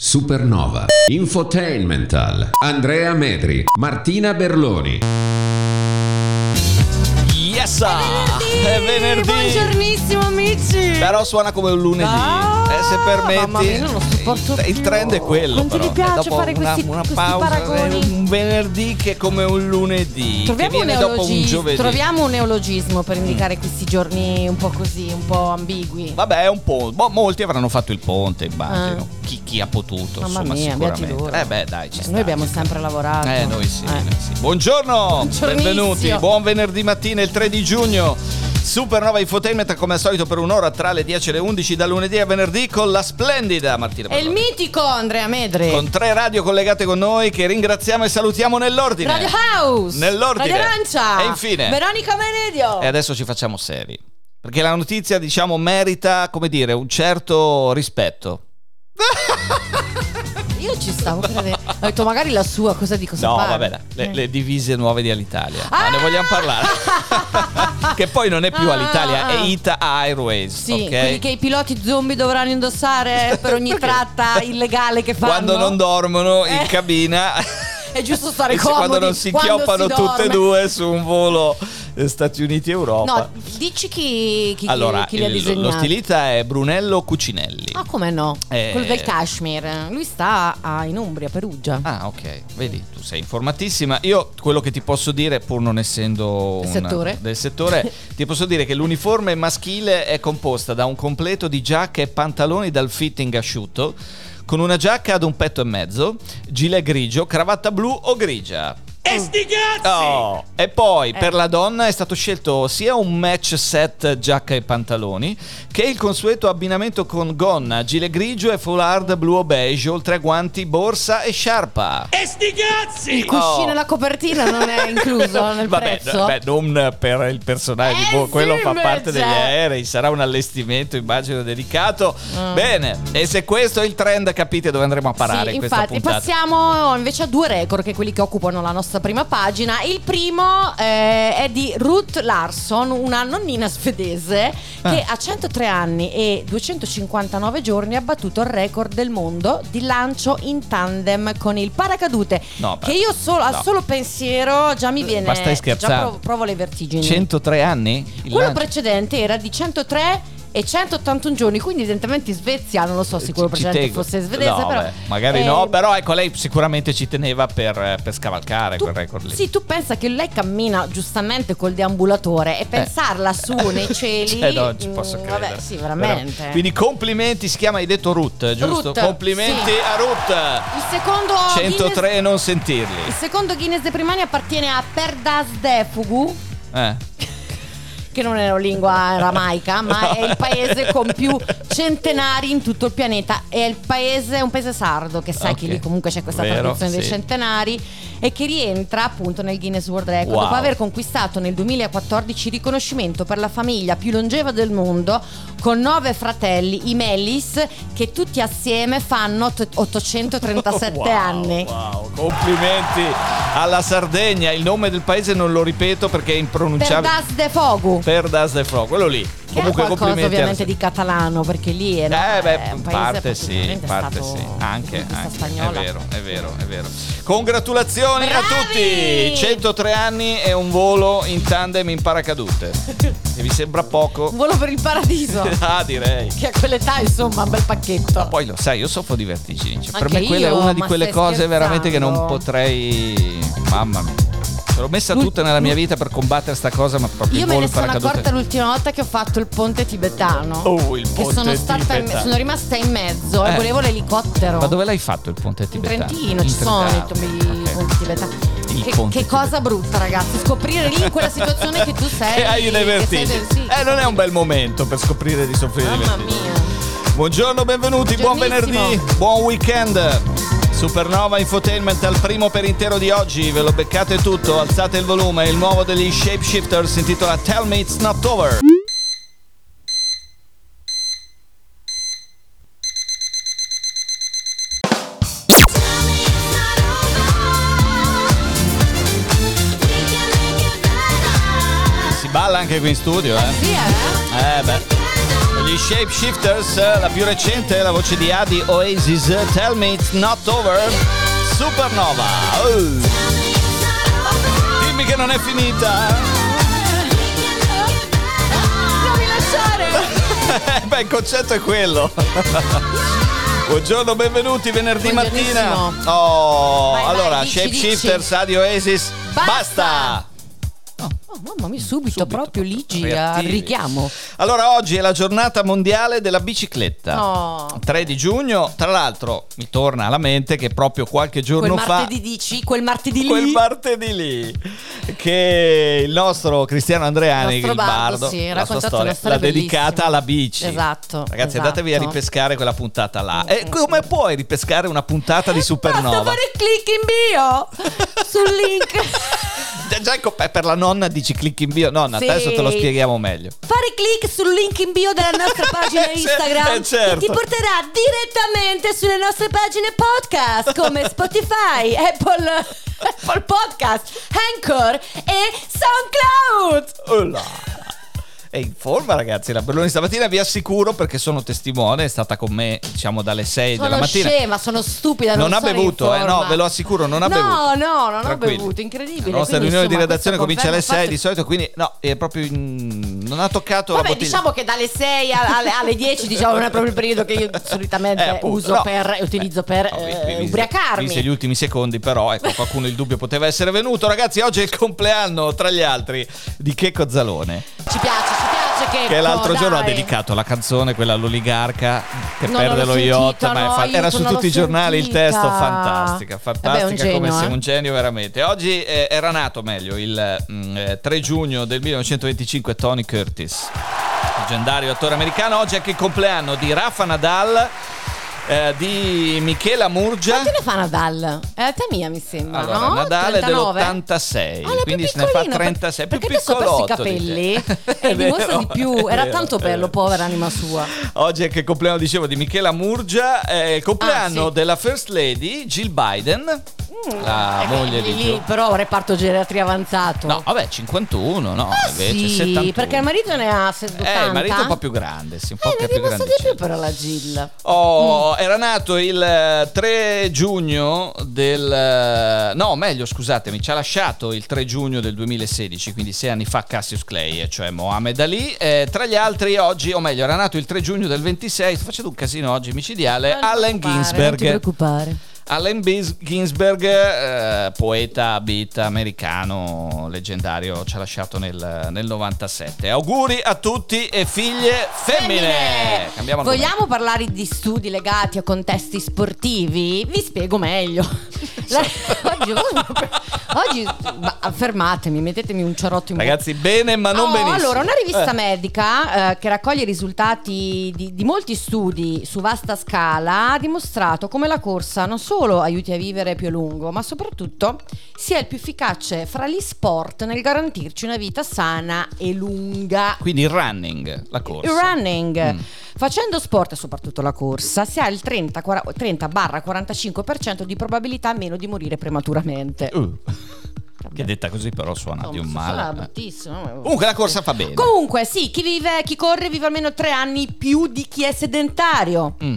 Supernova. Infotainmental. Andrea Medri. Martina Berloni. Yes! È venerdì! Buongiornissimo amici! Però suona come un lunedì. Ah, eh, se permetti. mamma mia, non il, il trend è quello. Quanto però. mi piace fare una, questi- una questi pausa, paragoni. è un venerdì che è come un lunedì. Troviamo un, un neologismo. Mm. troviamo un neologismo per indicare questi giorni un po' così, un po' ambigui. Vabbè, un po'. boh, molti avranno fatto il ponte, immagino. Chi, chi ha potuto, Ah. Mamma insomma, mia, sicuramente. Eh beh, dai, ci sta, noi abbiamo sta. sempre lavorato. Eh, noi sì, Eh. sì. Buongiorno, benvenuti. Buon venerdì mattina, il 3 di giugno. Supernova Infotainment come al solito per un'ora tra le 10 e le 11 da lunedì a venerdì con la splendida Martina E il mitico Andrea Medre. Con tre radio collegate con noi che ringraziamo e salutiamo nell'ordine. Radio House. Nell'ordine. Radio Arancia. E infine. Veronica Menedio. E adesso ci facciamo seri. Perché la notizia, diciamo, merita, come dire, un certo rispetto. Io ci stavo credendo. Ho detto magari la sua cosa di cosa No, parla. vabbè, dai, le, Eh. le divise nuove di Alitalia. Ah! Ma ne vogliamo parlare? che poi non è più Ah, Alitalia, ah. è Ita Airways. Sì, ok? quelli che i piloti zombie dovranno indossare per ogni tratta illegale che fanno. Quando non dormono in Eh. cabina. È giusto stare se- quando comodi non si quando inchioppano si tutte e due su un volo Stati Uniti-Europa. No, dici chi, chi, allora, chi li ha il- lo disegnati. stilista è Brunello Cucinelli. Ah, come no? Eh. Quello del Kashmir. Lui sta a- in Umbria, Perugia. Ah, ok, vedi, tu sei informatissima. Io quello che ti posso dire, pur non essendo Del una- settore? del settore, ti posso dire che l'uniforme maschile è composta da un completo di giacca e pantaloni dal fitting asciutto, con una giacca ad un petto e mezzo, gilet grigio, cravatta blu o grigia. E sti cazzi! Oh, E poi Eh. per la donna è stato scelto sia un match set giacca e pantaloni che il consueto abbinamento con gonna, gilet grigio e foulard blu o beige, oltre a guanti, borsa e sciarpa. E sti cazzi! Il cuscino Oh. e la copertina non è incluso nel Vabbè, prezzo. beh, non per il personale di Eh quello sì, fa parte degli aerei, sarà un allestimento, immagino, delicato. Mm. Bene, e se questo è il trend, capite dove andremo a parare Sì, in questa infatti, puntata. passiamo invece a due record che quelli che occupano la nostra prima pagina. Il primo eh, è di Ruth Larson, una nonnina svedese che Ah. a 103 anni e 259 giorni ha battuto il record del mondo di lancio in tandem con il paracadute. No, beh, che io solo, no. solo pensiero già mi viene. Ma stai scherzando? Già provo, provo le vertigini. 103 anni? Il Quello lancio? precedente era di 103 e 181 giorni, quindi evidentemente in Svezia, non lo so se quello Ci- ci fosse svedese, No, però beh, magari eh, no, però ecco, lei sicuramente ci teneva per, per scavalcare tu, quel record lì. Sì, tu pensa che lei cammina giustamente col deambulatore e pensarla su nei cieli. Cioè, no, ci mm, posso credere. Vabbè, sì, veramente. Però- quindi complimenti, si chiama, hai detto Ruth, giusto? Ruth, complimenti sì. a Ruth. il secondo 103 Guinness, non sentirli. il secondo Guinness dei primi anni appartiene a Perdasdefugu. Eh. Che non è una lingua aramaica, ma è il paese con più centenari in tutto il pianeta. È il paese, è un paese sardo, che sai Ok. che lì comunque c'è questa Vero, tradizione dei sì. centenari e che rientra appunto nel Guinness World Record Wow. dopo aver conquistato nel 2014 il riconoscimento per la famiglia più longeva del mondo con nove fratelli, i Mellis, che tutti assieme fanno ot- 837 Wow, anni. Wow, complimenti alla Sardegna. Il nome del paese non lo ripeto perché è impronunciabile. Perdasdefugu. Perdas de Fro, quello lì. Che Comunque qualcosa ovviamente di catalano perché lì era Eh beh, è un paese parte sì, in parte sì, anche, anche. è vero, è vero, è vero. Congratulazioni a Bravi! tutti! 103 anni e un volo in tandem in paracadute. E vi sembra poco? Un volo per il paradiso. Ah, direi. che a quell'età insomma un bel pacchetto. Poi lo sai, io soffro di vertigini. Cioè, per me quella è io, una di ma quelle cose veramente che non scherzando? potrei. Mamma mia. L'ho messa tutta nella mia vita per combattere sta cosa, ma proprio Io me ne in sono accorta l'ultima volta che ho fatto il ponte tibetano. Oh, il che ponte sono stata in- tibetano. sono rimasta in mezzo e Eh. volevo l'elicottero. Ma dove l'hai fatto il ponte In tibetano? Trentino ci sono i, Trentino. i Ok. ponti tibetani. Che, che cosa brutta, ragazzi. Scoprire lì in quella situazione che tu sei. Che hai sei vertigini. sì. Eh, non è un bel momento per scoprire di soffrire Mamma mia. Buongiorno, benvenuti, buon venerdì, buon weekend. Supernova Infotainment al primo per intero di oggi, ve lo beccate tutto, alzate il volume, il nuovo degli Shapeshifters si intitola Tell Me It's Not Over. Si balla anche qui in studio, eh? Sì, eh? Eh beh. Gli Shapeshifters, la più recente, la voce di Adi Oasis, Tell Me It's Not Over, Supernova. Oh. Dimmi che non è finita. Non mi lasciare! Eh, beh, il concetto è quello. Buongiorno, benvenuti venerdì mattina. Oh, Vai, vai, allora, dici, Shapeshifters, Adi Oasis, Basta. basta. Oh, mamma mia, subito, Subito, proprio Ligi al reattivi. richiamo. Allora, oggi è la giornata mondiale della bicicletta. Oh. 3 di giugno, tra l'altro mi torna alla mente che proprio qualche giorno Quel fa martedì dici, quel martedì lì. quel martedì lì che il nostro Cristiano Andreani Il nostro il bardo, bardo sì, la sua storia storia l'ha dedicata alla bici Esatto, ragazzi esatto. andatevi a ripescare quella puntata là e come puoi ripescare una puntata di Basta Supernova fare click in bio sul link. già, ecco, per la nonna dici click in bio nonna Sì. adesso te lo spieghiamo meglio Fare click sul link in bio della nostra pagina Instagram eh, certo. che ti porterà direttamente sulle nostre pagine podcast come Spotify, Apple, Apple Podcast, Anchor e SoundCloud. Oh là. È in forma ragazzi la Berloni stamattina vi assicuro perché sono testimone è stata con me diciamo dalle 6 Sono della mattina scema, sono stupida. Non Non, ha sono bevuto, eh, no, ve lo assicuro, non ha no, bevuto. No, non Tranquilli. ho bevuto, incredibile. La nostra riunione di redazione comincia alle 6 conferma di solito, quindi no, è proprio in- non ha toccato la Vabbè, bottiglia. diciamo che dalle 6 alle, alle 10 diciamo non è proprio il periodo che io solitamente Eh, appunto, uso no. per utilizzo per No, eh, vi- ubriacarmi. Visti gli ultimi secondi, però, ecco, qualcuno il dubbio poteva essere venuto. Ragazzi, oggi è il compleanno, tra gli altri, di Checco Zalone, Ci piace, ci piace che che l'altro giorno ha dai. dedicato la canzone, quella all'oligarca che Non perde lo yacht. ma no, fa- aiuto, era su tutti i giornali il sentita. testo, fantastica, Vabbè, fantastica è un genio, come se eh. un genio veramente. Oggi eh, era nato meglio il mm, eh, 3 giugno del 1925 Tony Curtis, leggendario attore americano. Oggi è anche il compleanno di Rafa Nadal. Eh, di Michela Murgia Quanti ne fa Nadal? È la mia mi sembra, allora, no? Nadale è 39? dell'86, Ah, era più quindi se ne fa piccolino, per- 36, più perché adesso ha perso i capelli e È dimostra di più. è Era tanto è bello, povera anima sua. Oggi è anche il compleanno, dicevo, di Michela Murgia, è il compleanno Ah, sì. della First Lady Jill Biden, la Eh, moglie lì, di Joe. però reparto geriatria avanzato. No, vabbè, 51, no, Ah, invece sì, 71. perché il marito ne ha 70. Eh, il marito è un po' più grande, sì, un po' Eh, più, dimostra di più grandicino. però la Jill. Oh, Mm. Era nato il eh, 3 giugno del... eh, No, meglio, scusatemi, ci ha lasciato il 3 giugno del 2016, quindi sei anni fa Cassius Clay, e cioè Mohamed Ali. Eh, tra gli altri oggi, o meglio, era nato il 3 giugno del 26, sto facendo un casino oggi micidiale, Non Allen preoccupare, Non ti Ginsberg. preoccupare. Allen Ginsberg, eh, poeta beat americano leggendario, ci ha lasciato nel, nel 97. Auguri a tutti e figlie femmine. Argomento. Vogliamo parlare di studi legati a contesti sportivi? Vi spiego meglio. La- oggi, oggi ma, fermatemi, mettetemi un ciarotto in bocca. Ragazzi, bene, ma non Oh, benissimo. Allora, una rivista Eh. medica eh, che raccoglie i risultati di, di molti studi su vasta scala ha dimostrato come la corsa non solo aiuti a vivere più a lungo, ma soprattutto sia il più efficace fra gli sport nel garantirci una vita sana e lunga. Quindi il running, la corsa. Il running. Mm. Facendo sport e soprattutto la corsa si ha il 30, 30-45% di probabilità meno di morire prematuramente. Uh. Che detta così però suona di un male. suona bruttissimo. Comunque la corsa fa bene. Comunque, sì, chi vive, chi corre vive almeno tre anni più di chi è sedentario. Mm.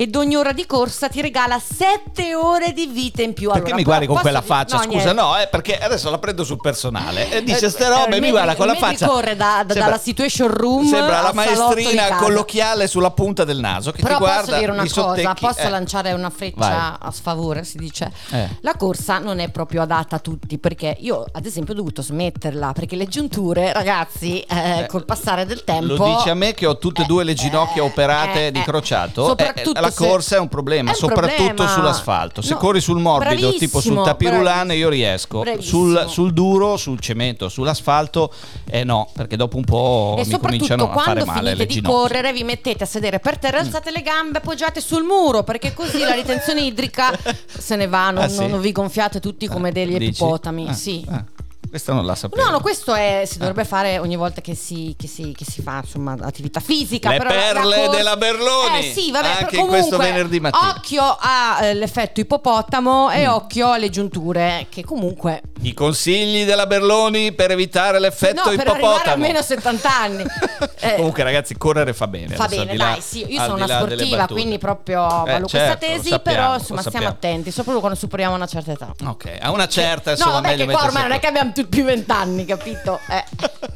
Ed ogni ora di corsa ti regala sette ore di vita in più. Perché Allora, mi guardi con quella faccia? no, Scusa, niente. no, eh, perché adesso la prendo sul personale. E dice Eh, ste eh, robe, il mi guarda con la faccia. corre da- da- Sembra- dalla situation room Sembra la maestrina casa. colloquiale sulla punta del naso che Però ti guarda posso dire una cosa, posso Eh. lanciare una freccia Vai. a sfavore, si dice. Eh. La corsa non è proprio adatta a tutti, perché io ad esempio ho dovuto smetterla, perché le giunture, ragazzi, eh, Eh, col passare del tempo... Lo dici a me che ho tutte e due le ginocchia Eh, operate eh, di eh. crociato. Soprattutto Eh, la corsa è un problema, È un soprattutto problema. sull'asfalto. Se No, corri sul morbido, tipo sul bravissimo, tapirulan, io riesco. Sul, sul duro, sul cemento, sull'asfalto, eh no, perché dopo un po' E mi cominciano a fare quando male finite le di ginocchia. correre vi mettete a sedere per terra, alzate le gambe, appoggiate sul muro perché così la ritenzione idrica se ne va, non, Ah, sì? non vi gonfiate tutti come degli Dici? ippopotami. Ah, sì. ah, questa non la sapevo. No, no, questo è, si dovrebbe fare ogni volta che si, che si, che si fa insomma, attività fisica. Le perle corsa- della Berloni! Eh sì, vabbè, Anche in questo comunque, venerdì mattina. Occhio all'effetto ippopotamo e Mm. occhio alle giunture, che comunque... I consigli della Berloni per evitare l'effetto no, per arrivare ippopotamo. almeno a 70 anni. Eh, Comunque, ragazzi, correre fa bene. Fa bene, là- dai, sì, io sono una sportiva, quindi proprio Eh, valuto questa certo, lo tesi, sappiamo, però insomma stiamo attenti, soprattutto quando superiamo una certa età. Ok, a una certa, insomma, no, meglio che mettersi ormai non è che abbiamo più vent'anni, capito? Eh,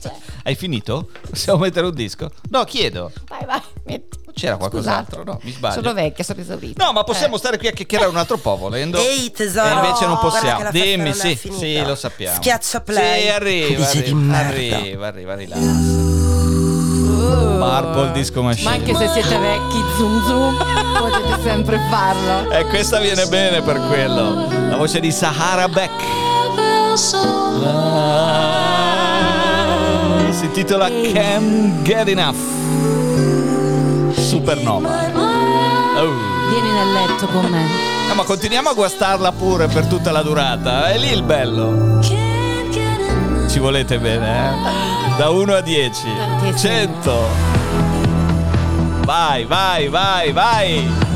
cioè, Hai finito? Possiamo mettere un disco? No, chiedo. vai, vai, metti. C'era qualcos'altro? Scusate. No, mi sbaglio. Sono vecchia, sono esaurita. No, ma possiamo Eh. stare qui a chiacchierare un altro po' volendo. Ehi tesoro, E invece non possiamo. che la festa Dimmi, sì, sì, lo sappiamo. Schiaccia play. Sì, arriva, arriva, arriva, arriva, arriva. Purple Disco Machine. Ma anche se siete vecchi, zoom zoom, potete sempre farlo. E questa viene bene per quello. La voce di Sahara Beck. Ah, si intitola Can't Get Enough. Supernova. Oh. Vieni nel letto con me. Eh, ma continuiamo a guastarla pure per tutta la durata. È lì il bello. Ci volete bene, eh? Da 1 a 10. Tantissimo. 100. Vai, vai, vai, vai.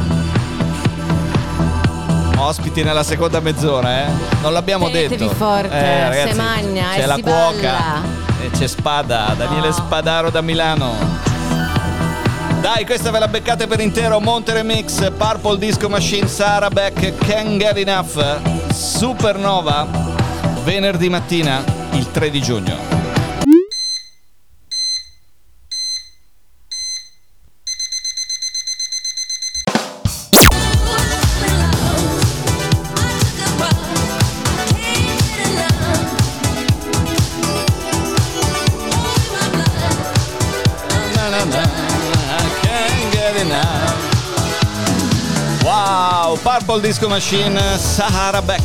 Ospiti nella seconda mezz'ora, eh? Non l'abbiamo Tenetevi detto. forte, Eh, ragazzi, se magna C'è la cuoca. E c'è Spada, Daniele No. Spadaro da Milano. Dai, questa ve la beccate per intero. Monte Remix, Purple Disco Machine, Sara Beck, Can't Get Enough, Supernova, venerdì mattina, il 3 di giugno. Wow, Purple Disco Machine, Sahara Beck.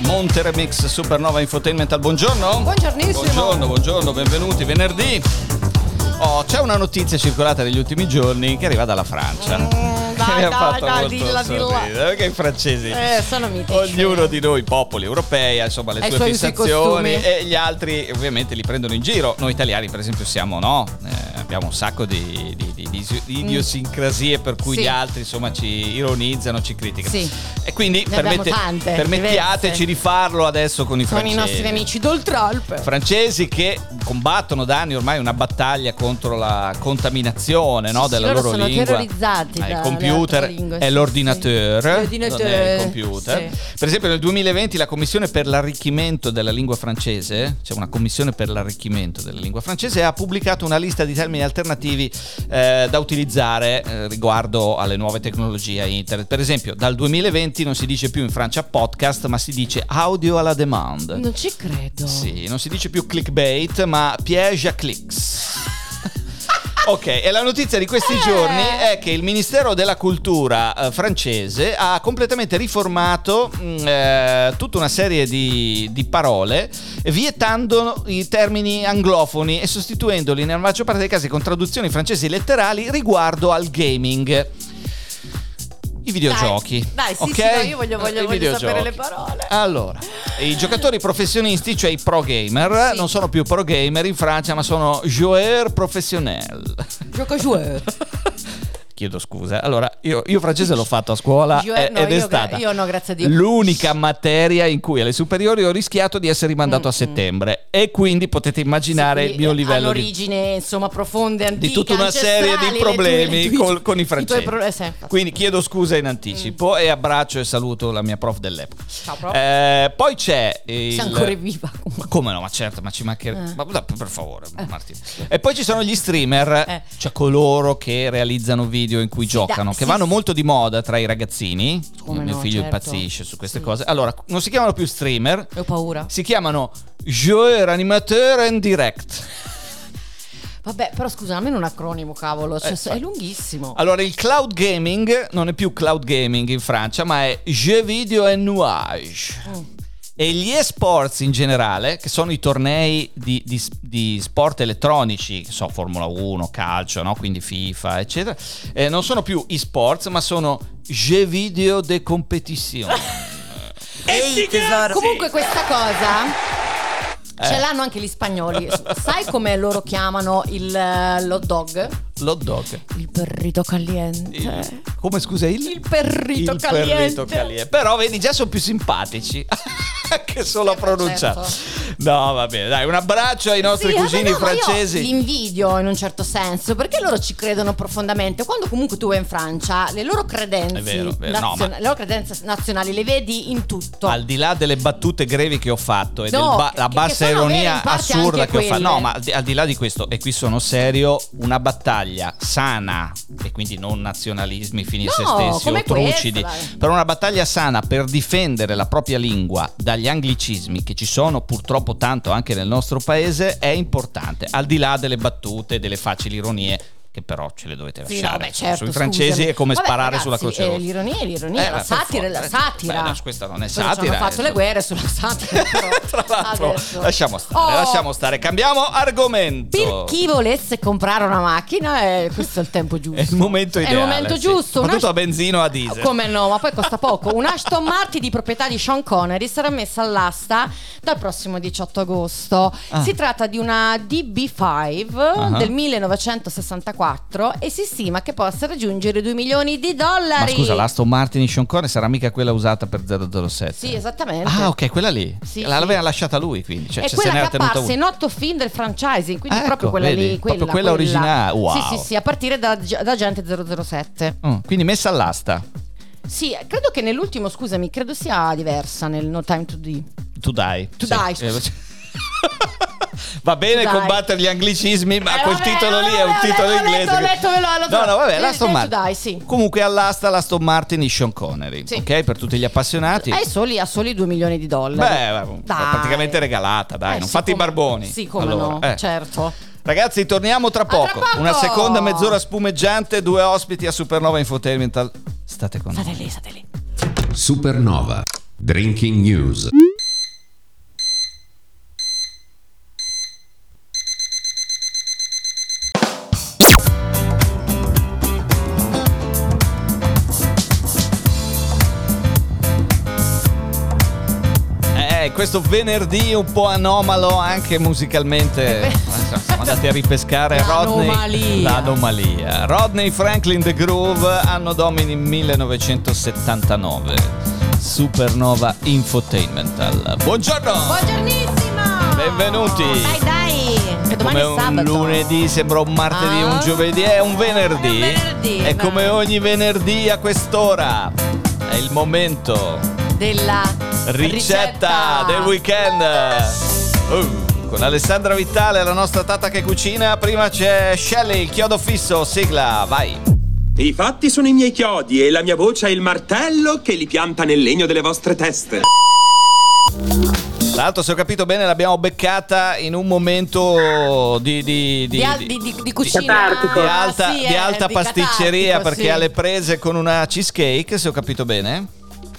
Monte Remix Supernova Infotainment. Buongiorno. Buongiornissimo. Buongiorno, buongiorno, benvenuti. Venerdì. Oh, c'è una notizia circolata negli ultimi giorni che arriva dalla Francia. dai, mi ha dai, fatto dai, dilla, dilla. Perché i francesi Eh, sono mitici. Ognuno di noi, popoli europei, ha insomma le sue fissazioni e gli altri ovviamente li prendono in giro. Noi italiani, per esempio, siamo no, Eh, abbiamo un sacco di, di- di- di- di idiosincrasie per cui Sì. gli altri insomma ci ironizzano, ci criticano. Sì. E quindi permette- tante, permettiateci diverse. di farlo adesso con i Sono francesi. i nostri amici d'Oltralpe. Francesi che combattono da anni ormai una battaglia contro la contaminazione no, Sì, della loro loro sono lingua. terrorizzati Ah, il computer lingue, è L'ordinateur, il computer. Per esempio nel 2020 la Commissione per l'arricchimento della lingua francese, c'è una Commissione per l'arricchimento della lingua francese, ha pubblicato una lista di termini alternativi eh, da utilizzare eh, riguardo alle nuove tecnologie internet. Per esempio dal 2020 non si dice più in Francia podcast, ma si dice audio alla demand. Non ci credo. Sì, non si dice più clickbait, ma piège à clics. Ok, e la notizia di questi Eh. giorni è che il Ministero della Cultura eh, francese ha completamente riformato mh, eh, tutta una serie di, di parole, vietando i termini anglofoni e sostituendoli nella maggior parte dei casi con traduzioni francesi letterali riguardo al gaming. I videogiochi. Dai, sì, ok? sì, no, io voglio- voglio- I voglio sapere videogiochi. le parole. Allora, i giocatori professionisti, cioè i pro gamer, Sì. non sono più pro gamer in Francia, ma sono joueur professionnel. Gioco joueur. Chiedo scusa. Allora, io, io francese l'ho fatto a scuola Joueur, eh, no, ed è io- stata io no, grazie a Dio. l'unica materia in cui alle superiori ho rischiato di essere rimandato a settembre e quindi potete immaginare il mio livello di All'origine, insomma, profonde, antiche, di tutta una serie di problemi le tue- col- con i i francesi. pro- eh, sì. Quindi chiedo scusa in anticipo e abbraccio e saluto la mia prof dell'epoca. Ciao, prof. Eh, poi c'è il... Sei ancora viva. Ma come no? Ma certo, ma ci mancherebbe. Eh. Ma per favore, Martina. E poi ci sono gli streamer, Eh. cioè coloro che realizzano video in cui giocano, dai, che sì, vanno sì. molto di moda tra i ragazzini. Come mio no, figlio certo. impazzisce su queste Sì. cose. Allora, non si chiamano più streamer, Ho paura. si chiamano joueur animateur en direct. Vabbè, però scusa, almeno un acronimo, cavolo. Cioè, Eh, è lunghissimo. Allora, il cloud gaming non è più cloud gaming in Francia, ma è jeux video et nuage. Mm. E gli esports in generale, che sono i tornei di, di- di sport elettronici, che so, Formula 1, calcio, no? quindi FIFA, eccetera, eh, non sono più esports, ma sono jeux video de competition. E sti cazzi! Comunque questa cosa Eh. ce l'hanno anche gli spagnoli. Sai come loro chiamano il eh, l'hot dog? L'hot dog. Il perrito caliente. Il- come scusa il? Il perrito il caliente. perrito caliente. Però vedi, già sono più simpatici. Anche solo a pronunciare. certo. No, va bene, dai, un abbraccio ai nostri Sì, vabbè, cugini no, ma io francesi. Li invidio in un certo senso perché loro ci credono profondamente. Quando comunque tu vai in Francia, le loro credenze, vero, vero. No, nazion- ma- le loro credenze nazionali le vedi in tutto. Al di là delle battute grevi che ho fatto e No, della che- che bassa ironia assurda che ho fatto, no, ma al di là di questo, e qui sono serio, una battaglia sana, e quindi non nazionalismi fini a se No, stessi o trucidi, questa, però una battaglia sana per difendere la propria lingua dagli anglicismi che ci sono purtroppo tanto anche nel nostro paese è importante, al di là delle battute, delle facili ironie. Che però ce le dovete Sì, lasciare. no, beh, certo, Sui francesi scusami. è come Vabbè, sparare ragazzi, sulla croce eh, rossa. l'ironia è l'ironia, Eh, la per satira la forza. satira. Beh, no, questa non è satira. hanno fatto eh. le guerre sulla satira. Tra l'altro, adesso- lasciamo stare, Oh, lasciamo stare. Cambiamo argomento. Per chi volesse comprare una macchina, eh, questo è il tempo giusto. È il momento ideale. È il momento sì. giusto. Soprattutto a benzina o a diesel. Come no, ma poi costa poco. Un Ashton Martin di proprietà di Sean Connery sarà messa all'asta dal prossimo 18 agosto. Ah. Si tratta di una DB5 Ah. del 1964 e si stima che possa raggiungere 2 milioni di Ma dollari. scusa, l'Aston Martin in Sean Connery sarà mica quella usata per 007? Sì, esattamente. Ah, ok, quella lì. Sì, L'aveva sì. lasciata lui, quindi. Cioè, è cioè, se quella che tenuta apparsa in una. otto film del franchising, quindi Ecco, proprio quella vedi? lì, quella, Proprio quella originale. Wow. Sì, sì, sì, a partire da, da Agente 007. Mm, quindi messa all'asta. Sì, credo che nell'ultimo, scusami, credo sia diversa nel No Time to Die. Tu Sì. dai, Eh. Va bene Dai. combattere gli anglicismi, ma Eh, quel vabbè, titolo lì è un titolo letto, inglese. ho che- letto, ve lo- lo- No, no, vabbè, l'Aston Martin. dai, sì. Comunque all'asta l'Aston Martin di Sean Connery, Sì. ok? Per tutti gli appassionati. È soli, a soli 2 milioni di dollari. Beh, Dai. praticamente regalata, dai, Eh, non sì, fate i come- barboni. Sì, come Allora, no, eh. certo. Ragazzi, torniamo tra A tra poco. poco! Una seconda mezz'ora spumeggiante, due ospiti a Supernova Infotainment. State con State noi. lì, state lì. Supernova. Drinking News. Questo venerdì un po' anomalo anche musicalmente. Eh, Siamo andati a ripescare Rodney. L'anomalia. L'anomalia. Rodney Franklin The Groove, anno domini 1979. Supernova Infotainmental. Buongiorno! Buongiornissima! Benvenuti. Dai, dai! Che Come è un sabato. lunedì sembra un martedì, Ah. un giovedì, è un venerdì. È un venerdì, E dai. come ogni venerdì a quest'ora è il momento Della ricetta, del weekend. Uh, con Alessandra Vitale, la nostra tata che cucina. Prima c'è Shelly, il chiodo fisso, sigla, vai. I fatti sono i miei chiodi e la mia voce è il martello che li pianta nel legno delle vostre teste. Tra l'altro, se ho capito bene, l'abbiamo beccata in un momento di, di, Di, al- di, di, di cucina di alta, sì, di eh, alta di pasticceria perché sì. alle prese con una cheesecake, se ho capito bene.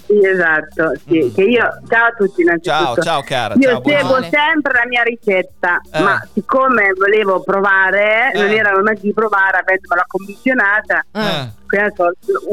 Sì, esatto, sì, che io ciao a tutti innanzitutto. Ciao, ciao cara. Io ciao, seguo buongiorno. sempre la mia ricetta, Eh. ma siccome volevo provare, non Eh. era il momento di provare, avendomela commissionata. Eh.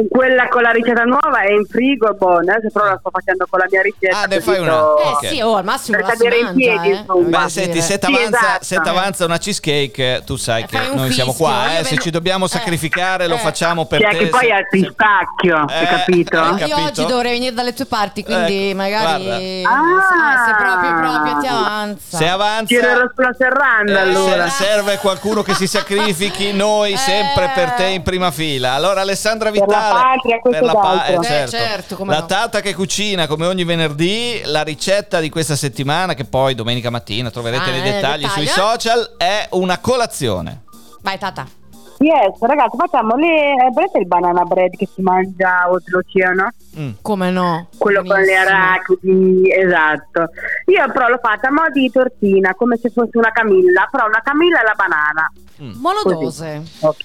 Quella con la ricetta nuova è in frigo, buona, adesso però la sto facendo con la mia ricetta. Ah, ne fai una? Eh Ok. sì, oh, al massimo Per la si in piedi, eh. insomma. Beh, senti, se Sì, t'avanza, esatto. se t'avanza una cheesecake, tu sai Eh, che noi siamo fischio, qua, io eh, se ci dobbiamo eh. sacrificare lo Eh. facciamo per Sì, te. che poi se- al se- pistacchio, hai Eh, capito? eh, Io capito? oggi dovrei venire dalle tue parti, quindi Ecco, magari. Ah. se proprio proprio ti avanza. Se avanza Tirerò sulla serranda eh, allora. se- serve qualcuno che si sacrifichi, noi Eh. sempre per te in prima fila. Allora Alessandra Per la Vitale patria, questo per la pa- eh, Eh, certo. certo, come La no. tata che cucina come ogni venerdì, la ricetta di questa settimana che poi domenica mattina troverete Ah, nei nel dettagli sui dettaglio. social è una colazione. Vai Tata. Yes, ragazzi, facciamo le. eh, Vedete il banana bread che si mangia oltreoceano? Mm. Come no? Quello con le arachidi, esatto. Io però l'ho fatta a mo' di tortina, come se fosse una camilla, però una camilla alla banana. Monodose. Ok?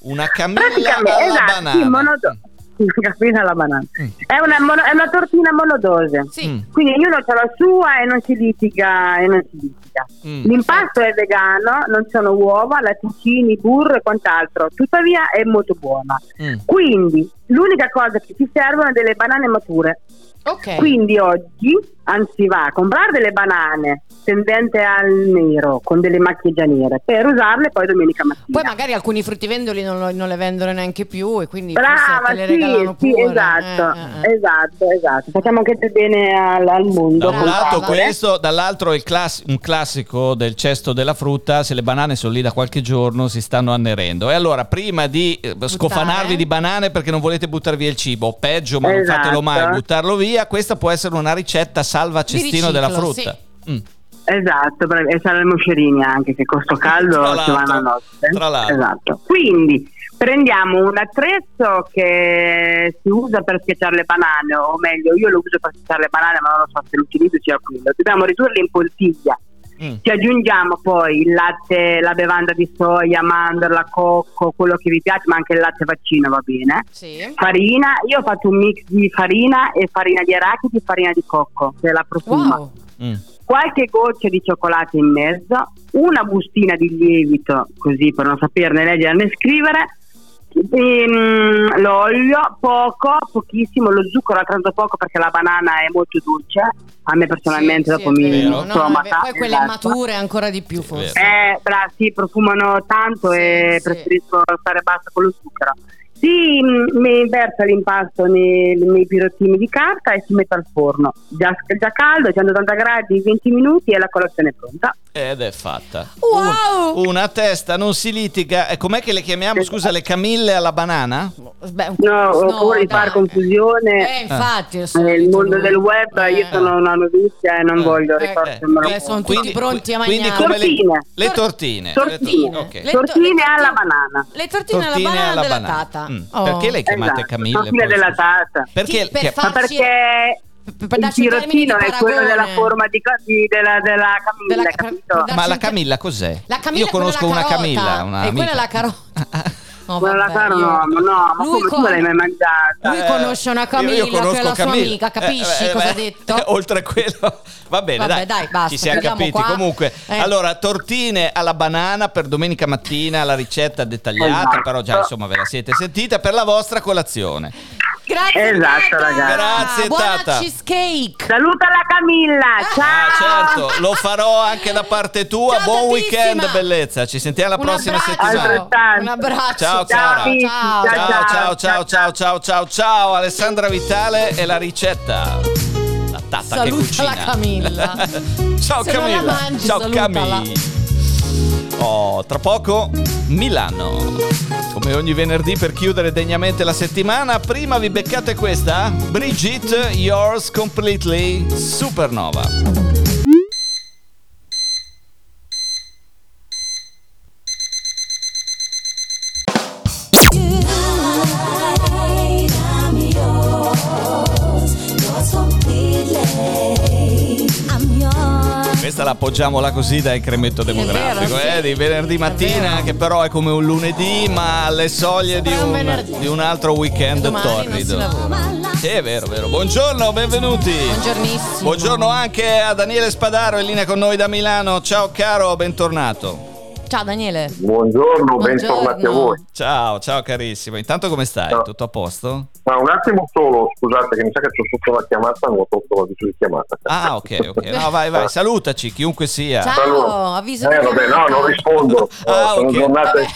Una camilla alla esatto, banana. sì, monodo- Una camilla alla banana. È, una, mono- è una tortina monodose. Sì. Mm. Quindi ognuno ha la sua e non si litiga. E non si litiga. Mm. L'impasto è vegano, non ci sono uova, latticini, burro e quant'altro. Tuttavia è molto buona. Mm. Quindi l'unica cosa che ci servono è delle banane mature. Ok. Quindi oggi, anzi va a comprare delle banane tendente al nero con delle macchie già nere per usarle poi domenica mattina. Poi magari alcuni fruttivendoli non, lo- non le vendono neanche più e quindi Brava, le sì, regalano sì, pure. esatto, Eh, eh, eh. esatto, esatto. Facciamo anche del bene al, al mondo. Da un lato questo, dall'altro il class- un classico del cesto della frutta, se le banane sono lì da qualche giorno si stanno annerendo. E allora prima di eh, scofanarvi di banane perché non volete buttare via il cibo, o peggio, ma non Esatto. fatelo mai, buttarlo via, questa può essere una ricetta salva cestino riciclo, della frutta. Mm. Esatto, bravi. e saranno i moscerini anche che con sto caldo ci vanno a notte. tra l'altro. Esatto. Quindi prendiamo un attrezzo che si usa per schiacciare le banane, o meglio, io lo uso per schiacciare le banane, ma non lo so se l'utilizzo sia quello. Dobbiamo ridurle in poltiglia. Mm. Ci aggiungiamo poi il latte, la bevanda di soia, mandorla, cocco, quello che vi piace, ma anche il latte vaccino va bene. Sì. Farina, io ho fatto un mix di farina e farina di arachidi e farina di cocco, che è la profuma Wow. Mm. qualche goccia di cioccolato in mezzo, una bustina di lievito, così per non saperne leggere né scrivere, ehm, l'olio, poco, pochissimo, lo zucchero altrettanto poco perché la banana è molto dolce, a me personalmente Sì, dopo sì, mi vero. No, vero. Poi quelle esatto. mature ancora di più forse. Eh, bra, sì, profumano tanto Sì, e sì. preferisco stare basta con lo zucchero. Si mm, mi versa l'impasto nei, nei pirottini di carta e si mette al forno. Già, già caldo, 180 gradi, 20 minuti e la colazione è pronta. Ed è fatta. Wow! Un- una testa, non si litiga. E com'è che le chiamiamo, scusa, le camille alla banana? Beh, un- No, di dai. fare confusione. Eh, infatti, al Nel mondo lui. del web io Eh. sono una novizia e non Eh. voglio Eh, ricordarmelo. eh, sono tutti pronti a quindi mangiare. come le, Tortine. le tortine. Tortine. Ok. Le to- Tortine alla tortine- banana. Le tortine, Tortine alla banana alla della banana. tata. Mm. Oh. Perché le chiamate Esatto, camille? tortine poi, della tata. Perché, Sì, per far- Farci- perché Per- il di è quello della forma di, di- della, della camilla, Della- Ma la Camilla cos'è? La Camilla Io conosco una. Camilla, una E quella è amica. la carota. No, vabbè, cara io- no, ma no, ma Lui come tu con- non l'hai mai mangiata? Lui Eh, conosce una Camilla io che è conosco la sua Camilla. amica, capisci Eh, eh, cosa ha detto? Oltre a quello, va bene, Vabbè, dai, dai, basta, ci siamo capiti. qua. Comunque, Eh. allora, tortine alla banana per domenica mattina, la ricetta dettagliata, Esatto. però già insomma ve la siete sentita per la vostra colazione. Grazie, Esatto, tata. ragazzi. Grazie, Buona tata. cheesecake. Saluta la Camilla, ciao! Ah, certo, lo farò anche da parte tua. Ciao, Buon tatissima. weekend, bellezza. Ci sentiamo la Un prossima abbraccio. settimana. Un abbraccio. Ciao, Ciao, amici, Ciao. Ciao, ciao, ciao, ciao, ciao, ciao, ciao, ciao, Alessandra Vitale e la ricetta. La tata che Saluta cucina. la Camilla. ciao Se non la Camilla. mangi, ciao salutala. Camilla. Oh, tra poco Milano. Come ogni venerdì per chiudere degnamente la settimana, prima vi beccate questa? Brigitte, yours completely, supernova. Questa la appoggiamo là così dal cremetto demografico, vero, sì. eh, di venerdì mattina, che però è come un lunedì, ma alle soglie di un di un altro weekend Domani torrido. Sì, è vero, vero. Buongiorno, benvenuti. Buongiornissimo. Buongiorno anche a Daniele Spadaro in linea con noi da Milano. Ciao caro, bentornato. Ciao Daniele. Buongiorno, Buongiorno. bentornati a voi. Ciao, ciao carissimo. Intanto come stai? Ciao. Tutto a posto? Ma un attimo solo, scusate che mi sa che c'ho sotto la chiamata, non ho tolto l'avviso di chiamata. Ah, ok, ok. No, vai, vai, salutaci chiunque sia. Ciao, avviso Eh di vabbè, no, non rispondo. Ah, sono ok. giornate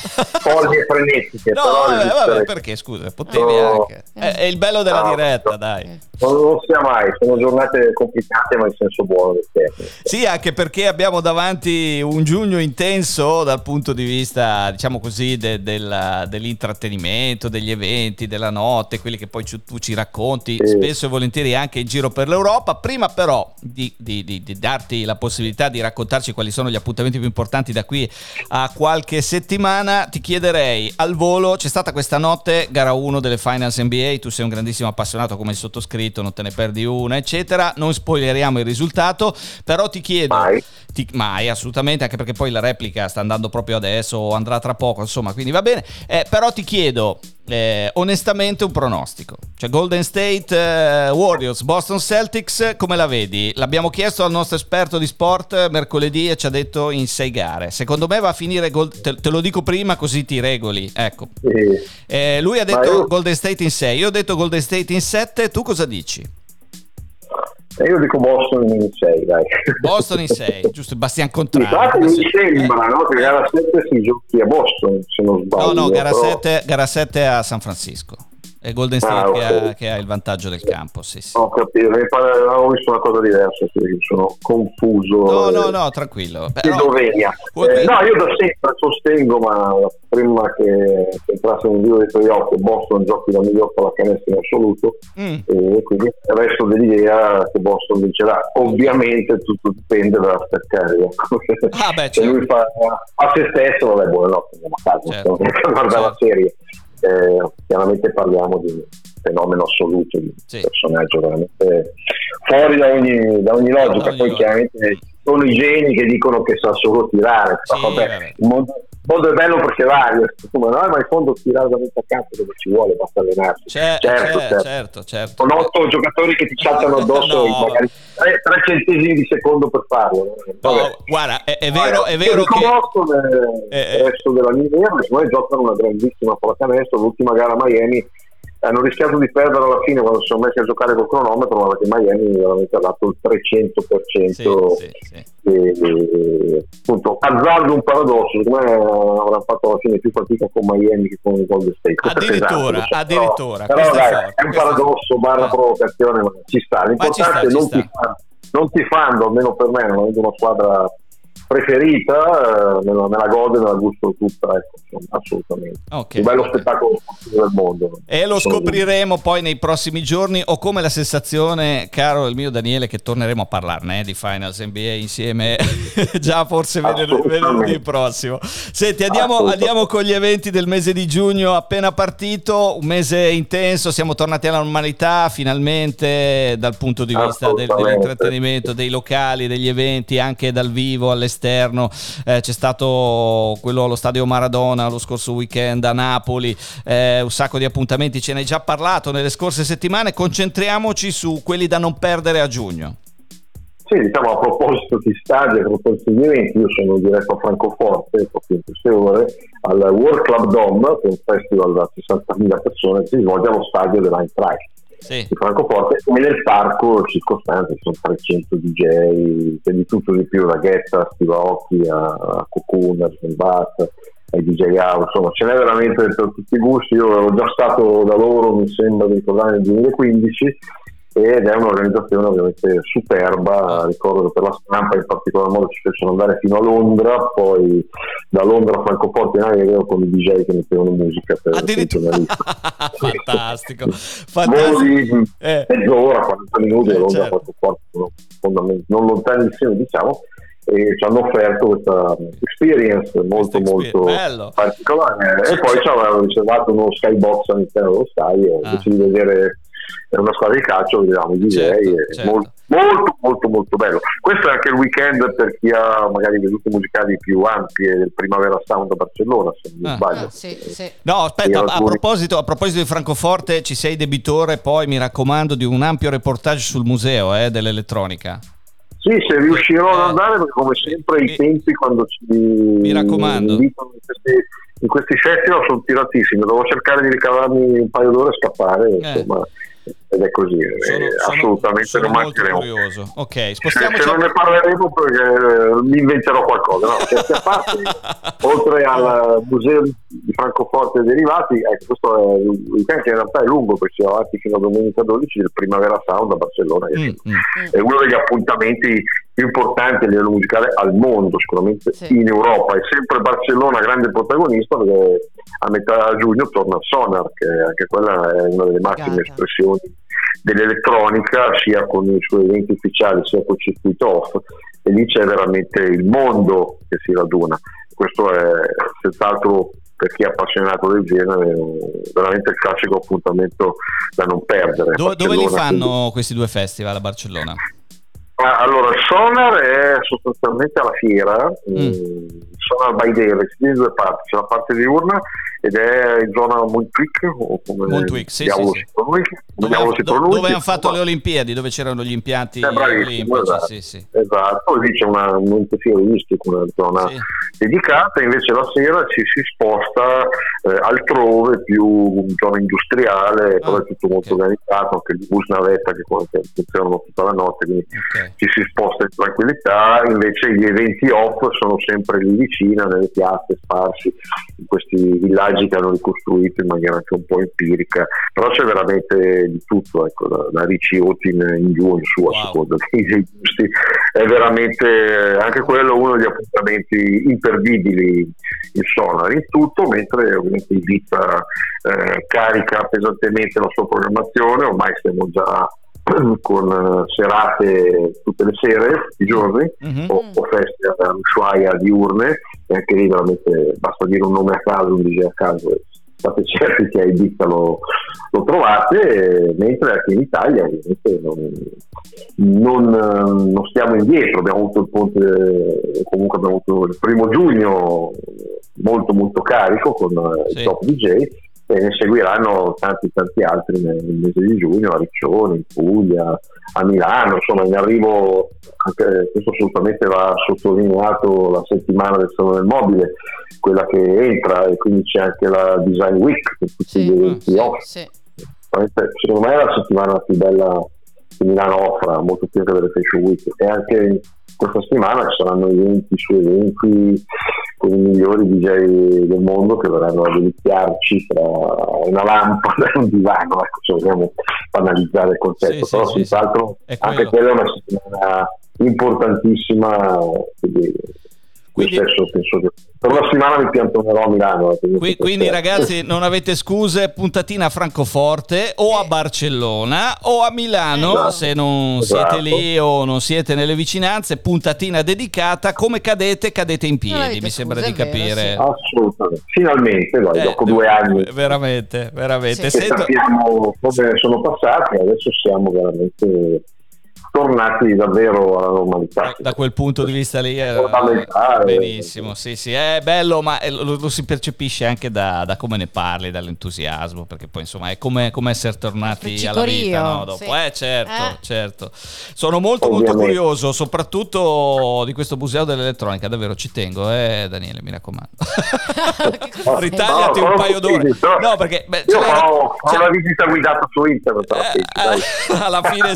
foglie e frenetiche. No, però vabbè, vabbè, perché scusa, potevi No. anche. È, è il bello della No, diretta, no. dai. Non, non sia mai, sono giornate complicate ma in senso buono del termine. Sì, anche perché abbiamo davanti un giugno intenso dal punto di vista, diciamo così, de- del- dell'intrattenimento, degli eventi, della notte, quelli che poi ci- tu ci racconti Sì. spesso e volentieri anche in giro per l'Europa. Prima però di, di- di- di darti la possibilità di raccontarci quali sono gli appuntamenti più importanti da qui a qualche settimana, ti chiederei al volo, c'è stata questa notte, gara 1 delle Finals NBA, tu sei un grandissimo appassionato come il sottoscritto, non te ne perdi una, eccetera. Non spoileriamo il risultato, però ti chiedo... Mai. Ti- mai, assolutamente, anche perché poi la replica sta andando proprio adesso o andrà tra poco, insomma, quindi va bene. Eh, però ti chiedo eh, onestamente un pronostico. Cioè Golden State eh, Warriors, Boston Celtics, come la vedi? L'abbiamo chiesto al nostro esperto di sport mercoledì e ci ha detto in sei gare. Secondo me va a finire, Gold- te, te lo dico prima così ti regoli. Ecco. Sì. Eh, lui ha detto io- Golden State in 6, io ho detto Golden State in 7, tu cosa dici? E io dico Boston in 6, dai. Boston in 6, giusto? Bastian Infatti mi Contrario. sembra no, che gara 7 si giochi a Boston, se non No, sbaglio. no, gara, però- 7, gara 7 a San Francisco. È Golden State Ah, che, ok. ha, che ha il vantaggio del campo, sì, sì. Ho capito, avevo visto una cosa diversa, sì, sono confuso. No, no, no, tranquillo. Slovenia. Vuoi- Eh, no, io da sempre sostengo, ma prima che che entrasse nel vivo dei tuoi occhi, Boston giochi la miglior pallacanestro in assoluto Mm. e quindi resto dell'idea che Boston vincerà. Ovviamente tutto dipende dalla ecco. Ah, beh, Se certo. lui fa, fa se stesso, vabbè, buonanotte, andiamo a casa, Certo. a guardare la Certo. serie. Eh, chiaramente parliamo di un fenomeno assoluto, di un Sì. personaggio veramente fuori da ogni, da ogni logica. ogni Poi logica. chiaramente sono i geni che dicono che sa solo tirare. Sì, vabbè, il, mondo, mondo è bello perché varia, ma, no, ma in fondo tirare da metà campo dove ci vuole, basta allenarsi. C'è- certo, c'è- certo. certo, certo. Con otto giocatori che ti saltano addosso No. magari tre, tre centesimi di secondo per farlo. no? Guarda, è, è vero, è vero Io dico che... Boston, eh, Eh, il resto della linea, secondo me giocano una grandissima pallacanestro. L'ultima gara a Miami hanno rischiato di perdere alla fine quando si sono messi a giocare col cronometro, ma perché Miami veramente ha dato il 300%. Sì, sì, sì. E, e, appunto, azzardo un paradosso, secondo me avranno fatto alla fine più fatica con Miami che con il Golden State. È Addirittura, pesante, addirittura, Però, però è dai, forte, è un è paradosso barra Eh. provocazione, ma ci sta. Ma ci L'importante sta, è ci non sta. tifando, non tifando, almeno per me, non avendo una squadra preferita, eh, me la, me la godo e me la gusto tutta, ecco, insomma, assolutamente. Ok. Il bello spettacolo del mondo. E lo scopriremo poi nei prossimi giorni. Ho come la sensazione, caro il mio Daniele, che torneremo a parlarne eh, di Finals NBA insieme già forse venerdì, prossimo. Senti, andiamo, andiamo con gli eventi del mese di giugno appena partito. Un mese intenso, siamo tornati alla normalità finalmente dal punto di vista del- dell'intrattenimento, dei locali, degli eventi, anche dal vivo, all'esterno. Eh, c'è stato quello allo stadio Maradona lo scorso weekend a Napoli, eh, un sacco di appuntamenti, ce ne hai già parlato nelle scorse settimane. Concentriamoci su quelli da non perdere a giugno. Sì, diciamo a proposito di stadi, a proposito di eventi, io sono diretto a Francoforte proprio in queste ore al World Club Dome, che è un festival da 60.000 persone che si svolge allo stadio dell'Eintracht Sì. di Francoforte e nel parco circostante ci sono 300 DJ, c'è di tutto di più, da Guetta, a Aoki, a, Cocoon, a Bass, ai DJ House, insomma ce n'è veramente per tutti i gusti, io ero già stato da loro mi sembra di ricordare nel 2015 ed è un'organizzazione ovviamente superba, ricordo che per la stampa in particolar modo ci fecero andare fino a Londra, poi da Londra a Francoforte in aereo con i DJ che mettevano musica per Addirittura. fantastico, fantastico. di Eh. mezz'ora, 40 minuti, Eh, da Londra a certo. Francoforte sono fondament- non lontanissimi diciamo, e ci hanno offerto questa experience molto Questa molto bello. particolare e poi ci avevano riservato uno skybox all'interno dello stadio Ah. invece di vedere una squadra di calcio vedevamo i DJ Certo, e certo. molto, molto molto molto bello questo è anche il weekend per chi ha magari vedute musicali più ampie del Primavera Sound a Barcellona se non mi Ah. sbaglio Ah, sì, sì. No, aspetta, a alcuni- proposito, a proposito di Francoforte, ci sei debitore poi, mi raccomando, di un ampio reportage sul museo eh, dell'elettronica. Sì, se riuscirò Eh, ad andare, perché come sempre mi- i tempi quando ci mi raccomando. invitano in questi, in questi festival sono tiratissimi, devo cercare di ricavarmi un paio d'ore e scappare, Eh. insomma, ed è così, Sono, eh, sono- assolutamente sono non molto mancheremo. curioso. Ok, Se, spostiamoci. se non ne parleremo perché eh, mi inventerò qualcosa. No, a parte, oltre al museo di Francoforte e derivati, ecco, questo è il weekend che in realtà è lungo perché si va avanti fino a domenica 12 del Primavera Sound a Barcellona. Mm, mm. È uno degli appuntamenti più importanti a livello musicale al mondo, sicuramente Sì. in Europa. È sempre Barcellona grande protagonista perché a metà giugno torna Sonar, che anche quella è una delle massime espressioni dell'elettronica, sia con i suoi eventi ufficiali sia col circuito off, e lì c'è veramente il mondo che si raduna. Questo è senz'altro per chi è appassionato del genere veramente il classico appuntamento da non perdere. Dove, dove li fanno questi due festival a Barcellona? Ah, Allora, il Sonar è sostanzialmente alla fiera, Mm. mm. Sonar by Day, in due parti, c'è la parte diurna ed è in zona come Montjuic, sì, diavolo sì, si sì. pronunci- come Dove, diavolo han- si dove hanno fatto ma- le Olimpiadi, dove c'erano gli impianti Eh, bravissimo, olimpici. esatto. Sì, sì. Esatto, lì c'è una montefioristico, una zona Sì. dedicata, invece la sera ci si sposta eh, altrove, più zona industriale, però Ah, è tutto molto ok. organizzato, anche il bus navetta che funzionano tutta la notte, quindi Ok. ci si sposta in tranquillità, invece gli eventi off sono sempre lì vicino, nelle piazze sparsi, in questi villaggi che hanno ricostruito in maniera anche un po' empirica, però c'è veramente di tutto, ecco, da, da Ricci Otin in giù in su a Wow. seconda dei gusti, è veramente eh, anche quello uno degli appuntamenti imperdibili in Sonar, in tutto, mentre ovviamente Ibiza eh, carica pesantemente la sua programmazione, ormai siamo già con eh, serate tutte le sere, tutti i giorni, Mhm. o, o feste a Ushuaia diurne, e anche lì veramente basta dire un nome a caso, un DJ a caso, state certi che a Ibiza lo, lo trovate, mentre anche in Italia ovviamente non, non, non stiamo indietro, abbiamo avuto il ponte, comunque abbiamo avuto il primo giugno molto molto carico con Sì. i top DJ e ne seguiranno tanti tanti altri nel, mese di giugno a Riccione, in Puglia, a Milano, insomma in arrivo anche questo assolutamente va sottolineato la settimana del Salone del Mobile, quella che entra e quindi c'è anche la Design Week con tutti Sì, gli eventi sì, off. sì. Secondo me è la settimana più bella che Milano offra, molto più che delle Fashion Week e anche questa settimana ci saranno eventi su eventi con i migliori DJ del mondo che verranno a deliziarci tra una lampada e un divano, ecco, se vogliamo analizzare il concetto, Sì, sì, però sì, senz'altro È anche quella è una settimana importantissima, quindi, Quindi- stesso penso che per una settimana mi piantonerò a Milano. eh, quindi Qui- quindi ragazzi non avete scuse, puntatina a Francoforte o a Barcellona o a Milano Esatto. se non Esatto. siete lì o non siete nelle vicinanze, puntatina dedicata, come cadete cadete in piedi, avete mi sembra scuse, di è vero, capire. sì. Assolutamente, finalmente, dai, Eh, dopo due anni Veramente, veramente. Sì. Sento- sappiamo come sono passati, adesso siamo veramente tornati davvero alla normalità. da, quel punto di vista lì eh, Fondamentale. benissimo sì sì è bello ma eh, lo, lo si percepisce anche da, da come ne parli dall'entusiasmo perché poi insomma è come, come essere tornati alla vita no? dopo sì. eh certo Eh. certo sono molto molto Ovviamente. curioso soprattutto di questo museo dell'elettronica davvero ci tengo eh Daniele mi raccomando ritagliati No, un paio d'ore no. perché beh, ce Io farò ce- una visita guidata su internet. alla fine, dai. eh, alla fine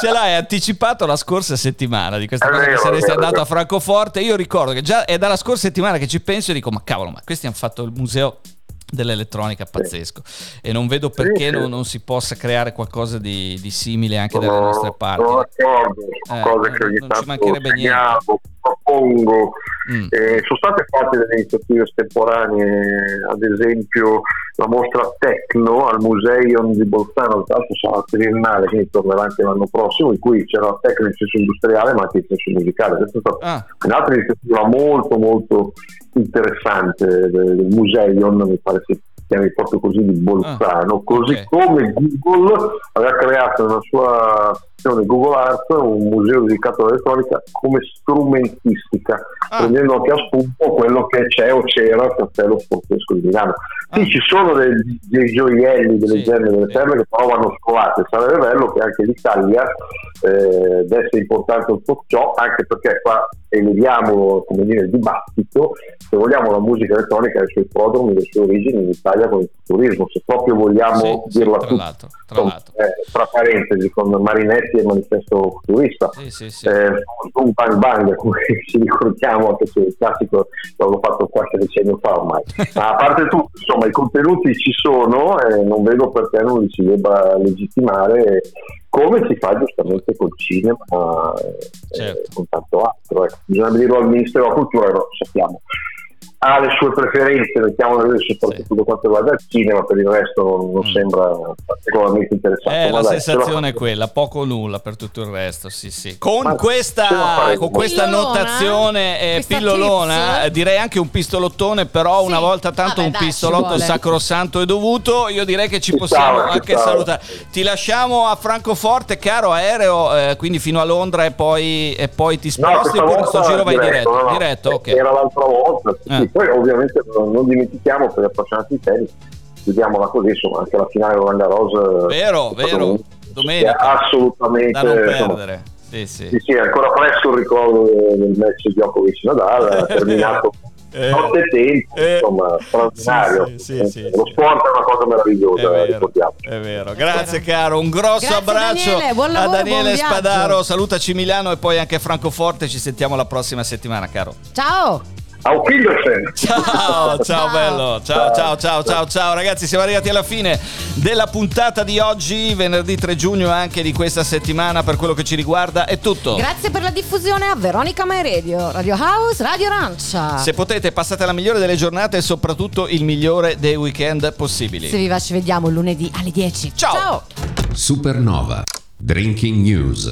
ce l'hai anticipato la scorsa settimana di questa È cosa che vero, saresti è vero, andato a Francoforte. Io ricordo che già è dalla scorsa settimana che ci penso e dico: Ma cavolo, ma questi hanno fatto il museo dell'elettronica pazzesco e non vedo perché non, non si possa creare qualcosa di, di simile anche dalle nostre parti. Sono d'accordo, Eh, cose che ogni non ci tanto niente. segniamo, propongo. Mm. Eh, sono state fatte delle iniziative estemporanee, ad esempio la mostra Tecno al Museion di Bolzano, tra l'altro sarà triennale, quindi tornerà anche l'anno prossimo, in cui c'era la Tecno in senso industriale ma anche in senso musicale. Questa è stata Ah, un'altra iniziativa molto molto interessante del, Museion, mi pare si chiami proprio così di Bolzano, Ah, così ok. come Google aveva creato nella sua un'esposizione Google Art, un museo dedicato all'elettronica come strumentistica, Ah. prendendo anche a spunto quello che c'è o c'era al Castello Sportesco di Milano. Sì, Ah. ci sono dei, dei gioielli, delle Sì, gemme, delle sì. perle che però vanno scovate. Sarebbe bello che anche l'Italia eh, desse importanza a tutto ciò, anche perché qua eleviamo come dire, il dibattito, se vogliamo la musica elettronica ha i suoi prodromi, le sue origini in Italia con il turismo, se proprio vogliamo Sì, sì, dirla tra tutta. l'altro, tra eh, tra parentesi con Marinetti e il manifesto futurista Sì, sì, sì. eh, Zoom Bang Bang come ci ricordiamo anche se il classico l'avevo fatto qualche decennio fa ormai ma a parte tutto insomma i contenuti ci sono e non vedo perché non li si debba legittimare come si fa giustamente col cinema e Certo. con tanto altro ecco. bisogna dirlo al Ministero della Cultura lo sappiamo ha le sue preferenze, mettiamole così, soprattutto per quanto riguarda il cinema, per il resto non, non Mm. sembra particolarmente interessante. Eh, la dai, ce la sensazione è quella, poco o nulla per tutto il resto, sì, sì. Con Ma questa, con questa Pillolona, notazione eh, questa pillolona, tips. eh, direi anche un pistolottone, però Sì. una volta tanto Vabbè, un dai, pistolotto sacrosanto e dovuto, io direi che ci Ci possiamo stava, ci anche stava. salutare. Ti lasciamo a Francoforte, caro aereo, eh, quindi fino a Londra e poi, e poi ti No, sposti, questa poi questo giro vai diretto. no, no. Diretto, ok. Era l'altra volta. sì, Eh. sì. Poi ovviamente non, non dimentichiamo per gli appassionati di tennis, chiudiamola così, insomma, anche la finale Roland Garros. eh, Vero, è vero. un- Domenica. è Assolutamente. Da non insomma, perdere. Sì, sì. Sì, sì, è ancora presto il ricordo del match di Djokovic Nadal, ha terminato Eh. notte tempo, Eh. insomma, straordinario. Sì, sì, sì, sì, Lo sì. sport è una cosa È meravigliosa, vero, ricordiamo. è vero. Grazie caro, un grosso Grazie, abbraccio Daniele, buon lavoro, a Daniele. Spadaro, salutaci Milano e poi anche Francoforte, ci sentiamo la prossima settimana caro. Ciao! Auf Wiedersehen! Ciao, ciao Ciao. bello, ciao ciao ciao ciao ciao ragazzi, siamo arrivati alla fine della puntata di oggi, venerdì 3 giugno anche di questa settimana per quello che ci riguarda è tutto. Grazie per la diffusione a Veronica My Radio, Radio House, Radio Arancia. Se potete passate la migliore delle giornate e soprattutto il migliore dei weekend possibili. Se vi va ci vediamo lunedì alle 10. Ciao. Ciao. Supernova. Drinking News.